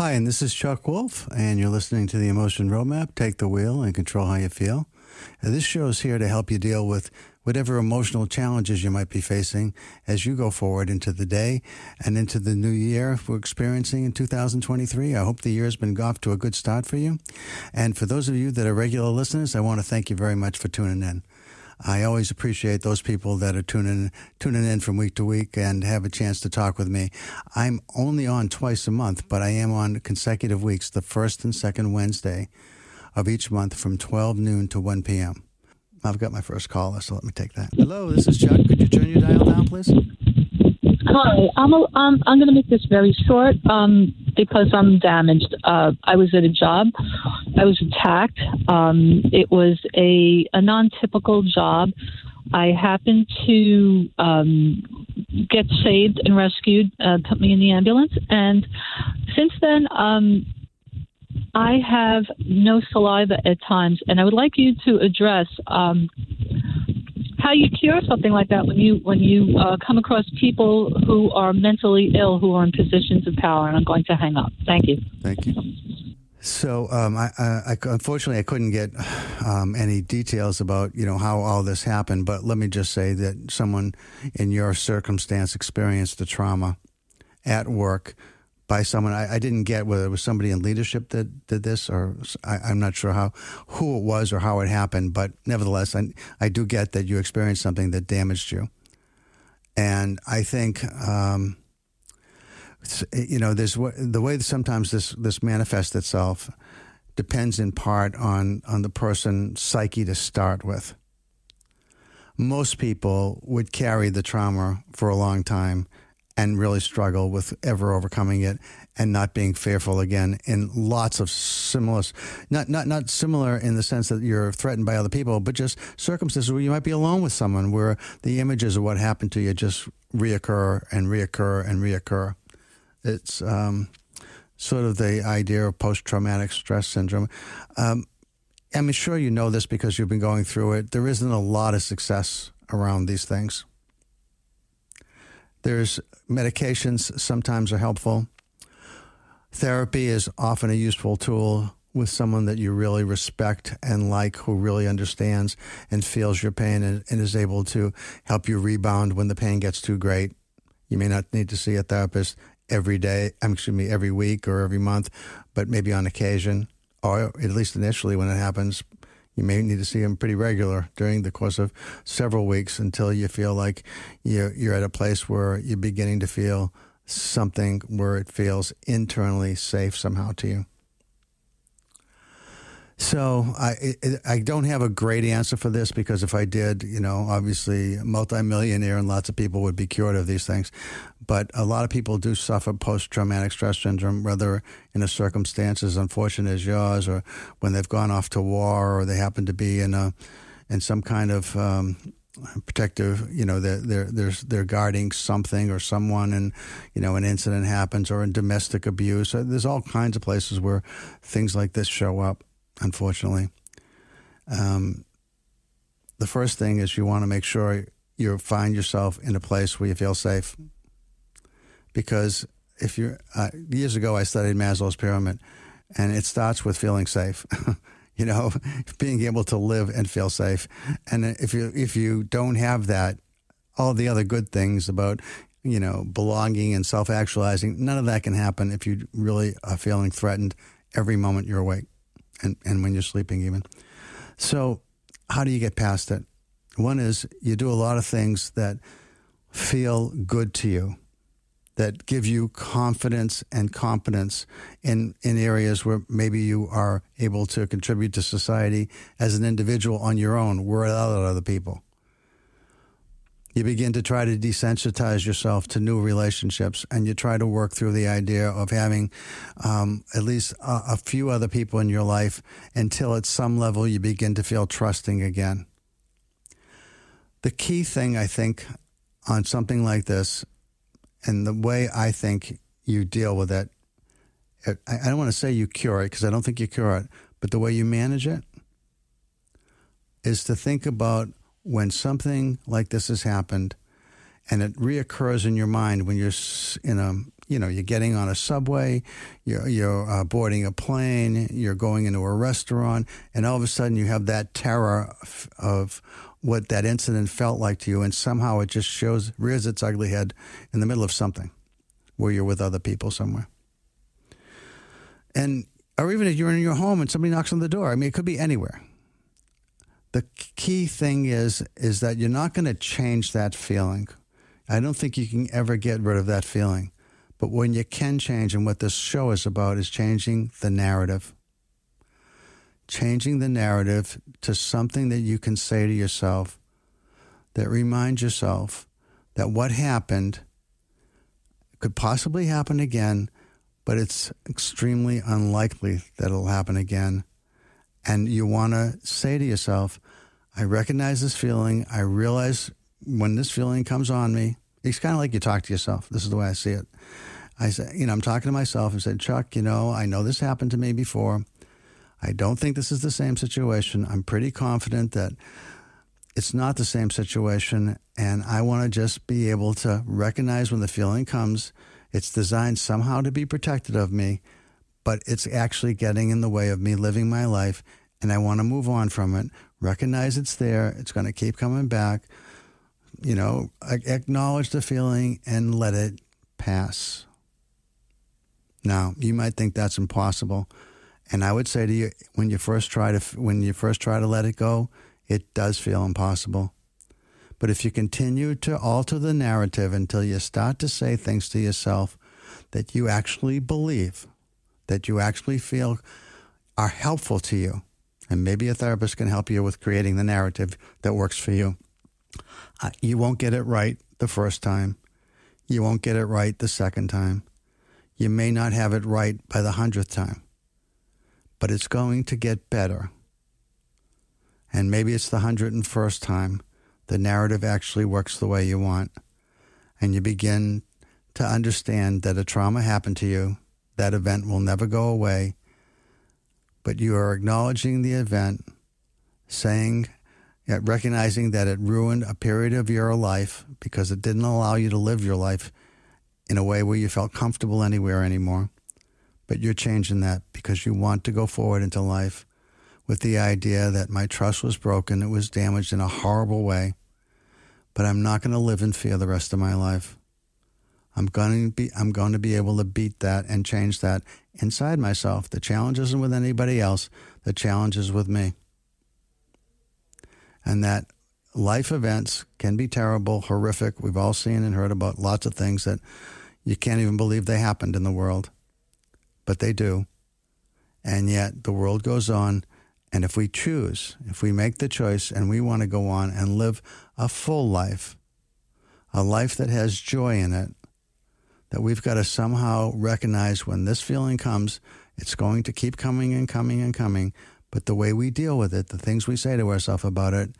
Hi, and this is Chuck Wolf, and you're listening to the Emotion Roadmap Take the Wheel and Control How You Feel. This show is here to help you deal with whatever emotional challenges you might be facing as you go forward into the day and into the new year we're experiencing in 2023. I hope the year has been off to a good start for you. And for those of you that are regular listeners, I want to thank you very much for tuning in. I always appreciate those people that are tuning tuning in from week to week and have a chance to talk with me. I'm only on twice a month, but I am on consecutive weeks, the first and second Wednesday of each month from 12 noon to 1 p.m. I've got my first caller, so let me take that. Hello, this is Chuck. Could you turn your dial down, please? Hi, I'm a, um, I'm going to make this very short um, because I'm damaged. Uh, I was at a job. I was attacked. Um, it was a, a non-typical job. I happened to um, get saved and rescued, uh, put me in the ambulance, and since then, um, I have no saliva at times, and I would like you to address um, how you cure something like that when you when you uh, come across people who are mentally ill who are in positions of power. And I'm going to hang up. Thank you. Thank you. So, um, I, I, unfortunately, I couldn't get um, any details about you know how all this happened. But let me just say that someone in your circumstance experienced the trauma at work by someone. I, I, didn't get whether it was somebody in leadership that did this, or I, am not sure how who it was or how it happened. But nevertheless, I, I do get that you experienced something that damaged you, and I think. Um, you know, there's the way that sometimes this this manifests itself depends in part on on the person's psyche to start with. Most people would carry the trauma for a long time and really struggle with ever overcoming it and not being fearful again in lots of similar not not not similar in the sense that you're threatened by other people but just circumstances where you might be alone with someone where the images of what happened to you just reoccur and reoccur and reoccur it's um, sort of the idea of post-traumatic stress syndrome um, i'm sure you know this because you've been going through it there isn't a lot of success around these things there's medications sometimes are helpful. Therapy is often a useful tool with someone that you really respect and like, who really understands and feels your pain and, and, is able to help you rebound when the pain gets too great. You may not need to see a therapist every day, excuse me, every week or every month, but maybe on occasion, or at least initially when it happens, you may need to see them pretty regular during the course of several weeks until you feel like you're at a place where you're beginning to feel something where it feels internally safe somehow to you. So I I don't have a great answer for this because if I did, you know, obviously a multimillionaire and lots of people would be cured of these things, but a lot of people do suffer post traumatic stress syndrome, whether in a circumstance as unfortunate as yours, or when they've gone off to war, or they happen to be in a in some kind of um, protective you know they're they're they're guarding something or someone and you know an incident happens or in domestic abuse. There's all kinds of places where things like this show up unfortunately. Um, the first thing is you want to make sure you find yourself in a place where you feel safe. Because if you're, uh, years ago, I studied Maslow's pyramid, and it starts with feeling safe. you know, being able to live and feel safe. And if you if you don't have that, all the other good things about you know belonging and self actualizing, none of that can happen if you really are feeling threatened every moment you're awake and, and when you're sleeping, even. So, how do you get past it? One is you do a lot of things that feel good to you, that give you confidence and competence in, in areas where maybe you are able to contribute to society as an individual on your own without other people you begin to try to desensitize yourself to new relationships and you try to work through the idea of having um, at least a, a, few other people in your life until at some level you begin to feel trusting again. The key thing, I think, on something like this, and the way I think you deal with it, I, I don't want to say you cure it because I don't think you cure it, but the way you manage it is to think about when something like this has happened and it reoccurs in your mind when you're in a you know, you're getting on a subway, you're, you're uh, boarding a plane, you're going into a restaurant, and all of a sudden you have that terror of, of what that incident felt like to you, and somehow it just shows, rears its ugly head in the middle of something where you're with other people somewhere. And, or even if you're in your home and somebody knocks on the door, I mean, it could be anywhere. The key thing is, is that you're not going to change that feeling. I don't think you can ever get rid of that feeling. But when you can change, and what this show is about, is changing the narrative. Changing the narrative to something that you can say to yourself that reminds yourself that what happened could possibly happen again, but it's extremely unlikely that it'll happen again. And you want to say to yourself, I recognize this feeling. I realize when this feeling comes on me, it's kind of like you talk to yourself. This is the way I see it. I say, you know, I'm talking to myself and said, Chuck, you know, I know this happened to me before. I don't think this is the same situation. I'm pretty confident that it's not the same situation. And I want to just be able to recognize when the feeling comes. It's designed somehow to be protected of me, but it's actually getting in the way of me living my life. And I want to move on from it, recognize it's there. It's going to keep coming back. You know, acknowledge the feeling and let it pass. Now, you might think that's impossible. And I would say to you, when you first try to when you first try to let it go, it does feel impossible. But if you continue to alter the narrative until you start to say things to yourself that you actually believe, that you actually feel are helpful to you, and maybe a therapist can help you with creating the narrative that works for you. Uh, you won't get it right the first time. You won't get it right the second time. You may not have it right by the hundredth time, but it's going to get better. And maybe it's the hundred and first time the narrative actually works the way you want, and you begin to understand that a trauma happened to you, that event will never go away, but you are acknowledging the event, saying, recognizing that it ruined a period of your life because it didn't allow you to live your life in a way where you felt comfortable anywhere anymore. But you're changing that because you want to go forward into life with the idea that my trust was broken, it was damaged in a horrible way, but I'm not going to live in fear the rest of my life. I'm going to be I'm going to be able to beat that and change that inside myself. The challenge isn't with anybody else. The challenge is with me. And that life events can be terrible, horrific. We've all seen and heard about lots of things that you can't even believe they happened in the world, but they do. And yet the world goes on. And if we choose, if we make the choice and we want to go on and live a full life, a life that has joy in it, that we've got to somehow recognize when this feeling comes, it's going to keep coming and coming and coming. But the way we deal with it, the things we say to ourselves about it,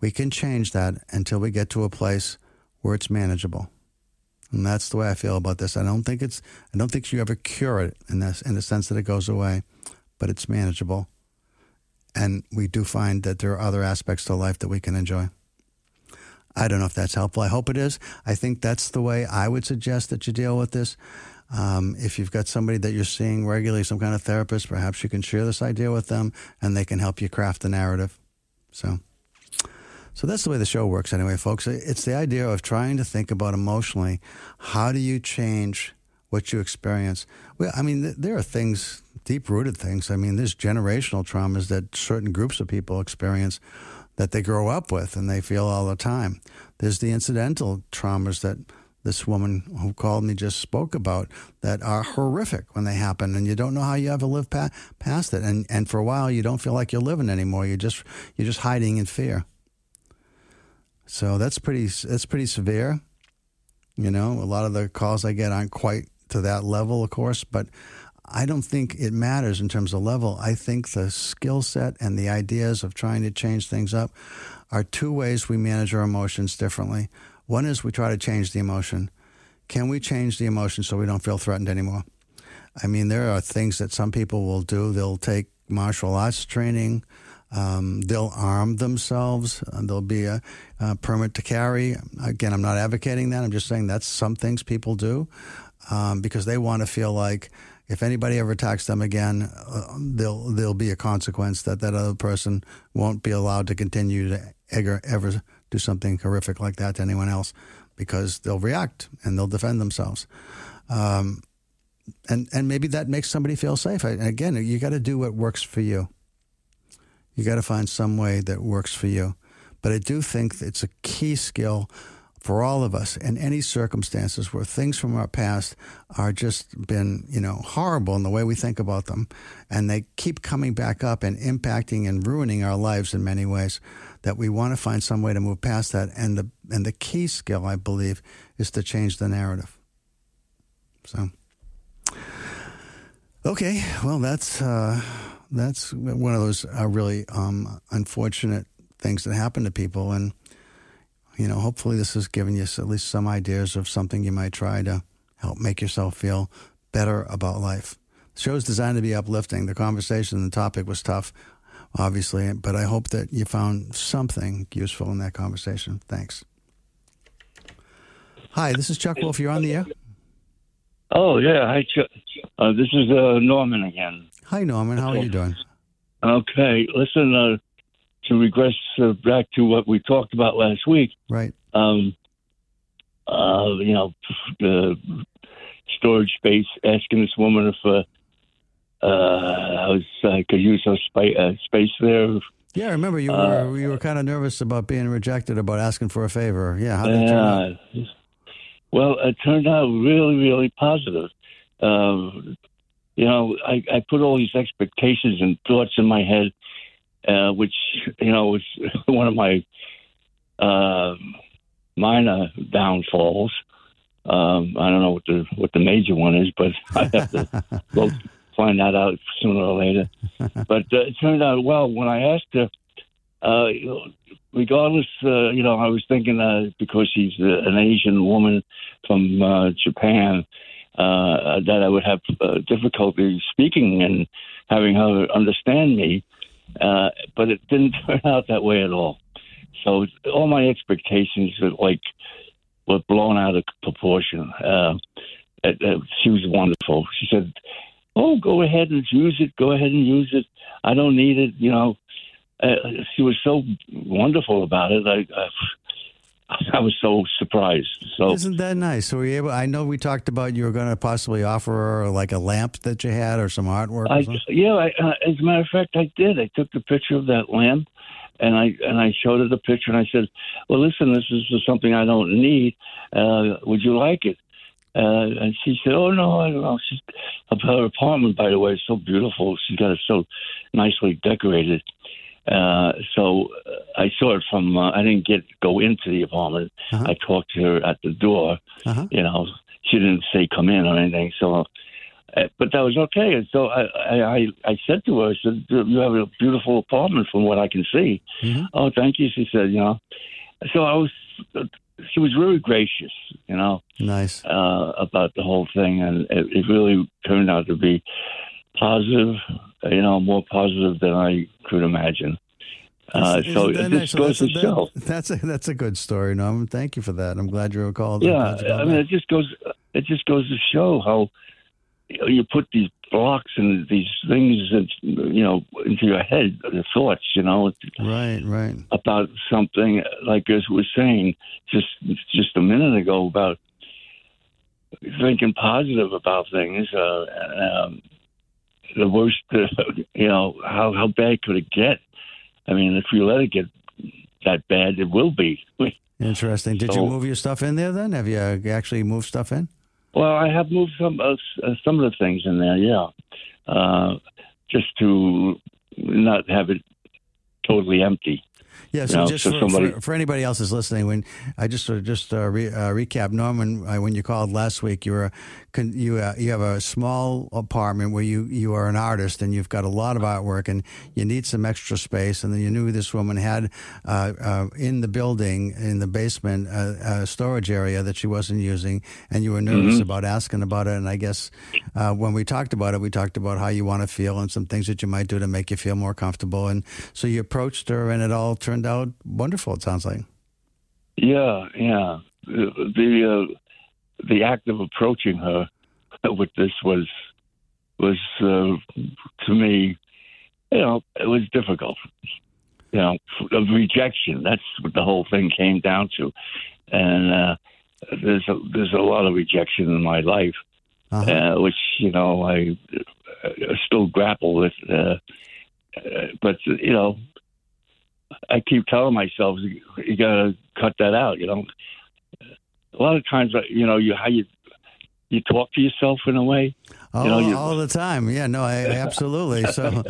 we can change that until we get to a place where it's manageable. And that's the way I feel about this. I don't think it's I don't think you ever cure it in this in the sense that it goes away, but it's manageable. And we do find that there are other aspects to life that we can enjoy. I don't know if that's helpful. I hope it is. I think that's the way I would suggest that you deal with this. Um, if you've got somebody that you're seeing regularly, some kind of therapist, perhaps you can share this idea with them and they can help you craft the narrative. So. So that's the way the show works, anyway, folks. It's the idea of trying to think about emotionally how do you change what you experience. Well, I mean, there are things, deep rooted things. I mean, there's generational traumas that certain groups of people experience that they grow up with and they feel all the time. There's the incidental traumas that this woman who called me just spoke about that are horrific when they happen and you don't know how you ever live pa- past it and and for a while you don't feel like you're living anymore you're just you're just hiding in fear so that's pretty that's pretty severe. You know, a lot of the calls I get aren't quite to that level, of course, but I don't think it matters in terms of level. I think the skill set and the ideas of trying to change things up are two ways we manage our emotions differently. One is we try to change the emotion. Can we change the emotion so we don't feel threatened anymore? I mean, there are things that some people will do. They'll take martial arts training, um, they'll arm themselves. Uh, there'll be a, a, permit to carry. Again, I'm not advocating that. I'm just saying that's some things people do. um, because they want to feel like if anybody ever attacks them again, uh, there'll there'll be a consequence that that other person won't be allowed to continue to ever ever do something horrific like that to anyone else because they'll react and they'll defend themselves. Um, and and maybe that makes somebody feel safe. Again, you got to do what works for you. You got to find some way that works for you. But I do think it's a key skill for all of us in any circumstances where things from our past are just been, you know, horrible in the way we think about them and they keep coming back up and impacting and ruining our lives in many ways that we want to find some way to move past that and the and the key skill I believe is to change the narrative. So Okay, well that's uh, that's one of those uh, really um, unfortunate things that happen to people and you know, hopefully this has given you at least some ideas of something you might try to help make yourself feel better about life. The show is designed to be uplifting. The conversation, and the topic was tough, obviously, but I hope that you found something useful in that conversation. Thanks. Hi, this is Chuck Wolf. You're on the air. Oh yeah, hi Chuck. Uh, this is uh, Norman again. Hi Norman, how are you doing? Okay, listen. Uh, to regress uh, back to what we talked about last week. Right. Um, uh, you know, the storage space, asking this woman if uh, uh, I was I could use her spa- uh, space there. Yeah, I remember you Uh, were you were kind of nervous about being rejected about asking for a favor. Yeah, how did it turn out? Well, it turned out really, really positive. Um, you know, I, I put all these expectations and thoughts in my head, uh, which you know was one of my uh, minor downfalls. Um, I don't know what the what the major one is, but I have to go find that out sooner or later. But uh, it turned out well when I asked her. Uh, regardless, uh, you know, I was thinking uh, because she's uh, an Asian woman from uh, Japan, uh, that I would have uh, difficulty speaking and having her understand me. Uh, but it didn't turn out that way at all. So all my expectations were like were blown out of proportion. Uh, uh, she was wonderful. She said, "Oh, go ahead and use it. Go ahead and use it. I don't need it. You know." Uh, she was so wonderful about it. I, I, I was so surprised. So Isn't that nice? So were you able? I know we talked about you were going to possibly offer her like a lamp that you had or some artwork. I, something. yeah, I, uh, as a matter of fact, I did. I took the picture of that lamp, and I and I showed her the picture, and I said, "Well, listen, this is something I don't need. Uh, would you like it?" Uh, and she said, "Oh no, I don't know." She's her apartment, by the way, is so beautiful. She's got it so nicely decorated. Uh, so uh, I saw it from. Uh, I didn't get go into the apartment. Uh-huh. I talked to her at the door. Uh-huh. You know, she didn't say come in or anything. So, uh, but that was okay. And so I, I, I, said to her, I said, "You have a beautiful apartment, from what I can see." Mhm. Oh, thank you. She said, "You know." So I was. She was really gracious, you know, Nice. uh, about the whole thing, and it, it really turned out to be positive. You know, more positive than I could imagine. Uh, so it just goes to that's, a, show. that's a that's a good story, Norman. Thank you for that. I'm glad you recalled. Yeah, I mean, back. it just goes. It just goes to show how you put these blocks and these things, that, you know, into your head, the thoughts, you know, right, right. about something like as we were saying just just a minute ago about thinking positive about things. Uh, um, the worst, you know, how how bad could it get? I mean, if you let it get that bad, it will be. Interesting. Did you move your stuff in there then? Have you uh, actually moved stuff in? Well, I have moved some uh, uh, some of the things in there, yeah, uh, just to not have it totally empty. Yeah, so No, just so for, somebody- for, for anybody else who's listening, when I just sort of just uh, re, uh, recap, Norman, uh, when you called last week, you were con, you uh, you have a small apartment where you you are an artist and you've got a lot of artwork and you need some extra space, and then you knew this woman had uh, uh, in the building in the basement a, storage area that she wasn't using, and you were nervous Mm-hmm. about asking about it. And I guess uh, when we talked about it, we talked about how you want to feel and some things that you might do to make you feel more comfortable, and so you approached her, and it all turned out wonderful. It sounds like. Yeah, yeah. The the, uh, the act of approaching her with this was was uh, to me, you know, it was difficult. You know, of rejection. That's what the whole thing came down to, and uh, there's a, there's a lot of rejection in my life, uh-huh. uh, which you know I, I still grapple with. Uh, uh, but you know, I keep telling myself you got to cut that out. You know, a lot of times, you know, you how you you talk to yourself in a way. Oh, you know, all the time. Yeah, no, I, absolutely. so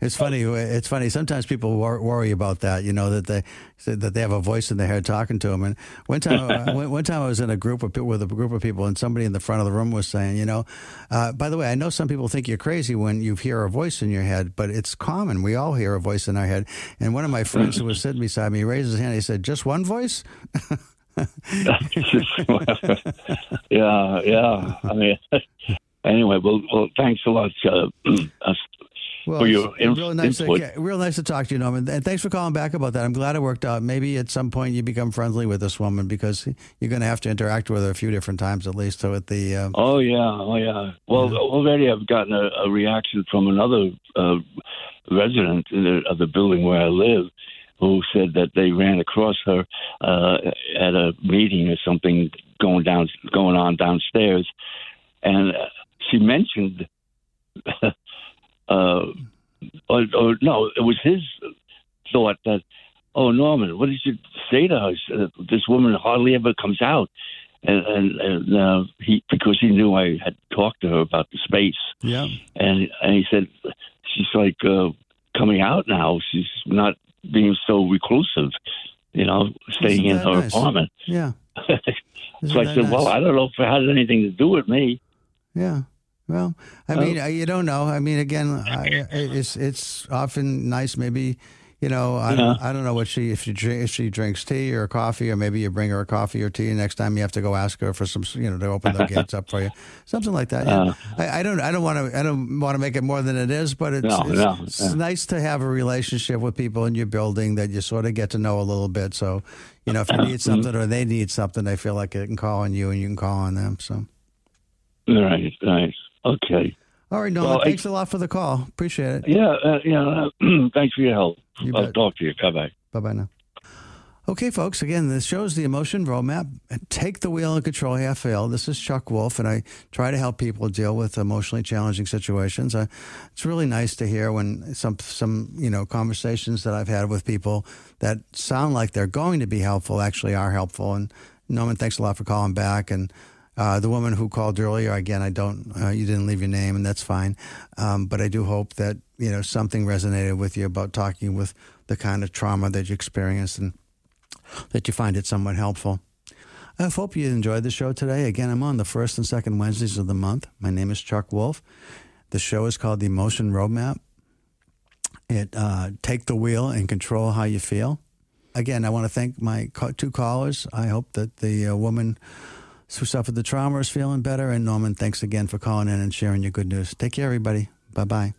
it's funny. It's funny. Sometimes people worry about that. You know that they that they have a voice in their head talking to them. And one time, one time I was in a group of with a group of people, and somebody in the front of the room was saying, you know, uh, by the way, I know some people think you're crazy when you hear a voice in your head, but it's common. We all hear a voice in our head. And one of my friends who was sitting beside me raised his hand. He said, "Just one voice." yeah, yeah. I mean, anyway, well, well, thanks a lot. Uh, well, for your inf- real nice, to, real nice to talk to you, Norman. And thanks for calling back about that. I'm glad it worked out. Maybe at some point you become friendly with this woman because you're going to have to interact with her a few different times at least. So at the uh, oh yeah, oh yeah. Well, yeah. already I've gotten a, a reaction from another uh, resident the, of the building where I live who said that they ran across her uh, at a meeting or something going down going on downstairs, and she mentioned, uh, or, or, no, it was his thought that, oh Norman, what did you say to her? This woman hardly ever comes out. And, and, and uh, he because he knew I had talked to her about the space. Yeah, and and he said she's like uh, coming out now. She's not being so reclusive, you know, staying in her nice? apartment. Yeah. so I said, nice? well, I don't know if it has anything to do with me. Yeah. Well, I uh, mean, you don't know. I mean, again, it's it's often nice, maybe you know, I, don't, I don't know what she if she if she drinks tea or coffee, or maybe you bring her a coffee or tea. Next time you have to go ask her for some, you know, to open the gates up for you, something like that. Yeah. Uh, I, I, don't I don't want to I don't want to make it more than it is, but it's no, it's, no, it's yeah. nice to have a relationship with people in your building that you sort of get to know a little bit. So, you know, if you need mm-hmm. something or they need something, they feel like they can call on you and you can call on them. So, right, right, okay. All right. Well, thanks I, a lot for the call. Appreciate it. Yeah, uh, yeah. Uh, thanks for your help. You I'll bet. talk to you. Bye bye. Bye bye now. Okay, folks, again, this shows the emotion roadmap. Take the wheel and control half fail. This is Chuck Wolf, and I try to help people deal with emotionally challenging situations. Uh, it's really nice to hear when some, some, you know, conversations that I've had with people that sound like they're going to be helpful actually are helpful. And Norman, thanks a lot for calling back. And uh, the woman who called earlier, again, I don't, uh, you didn't leave your name, and that's fine. Um, but I do hope that, you know, something resonated with you about talking with the kind of trauma that you experienced and that you find it somewhat helpful. I hope you enjoyed the show today. Again, I'm on the first and second Wednesdays of the month. My name is Chuck Wolf. The show is called The Emotion Roadmap. It uh, take the wheel and control how you feel. Again, I want to thank my two callers. I hope that the uh, woman who suffered the trauma is feeling better. And Norman, thanks again for calling in and sharing your good news. Take care, everybody. Bye bye.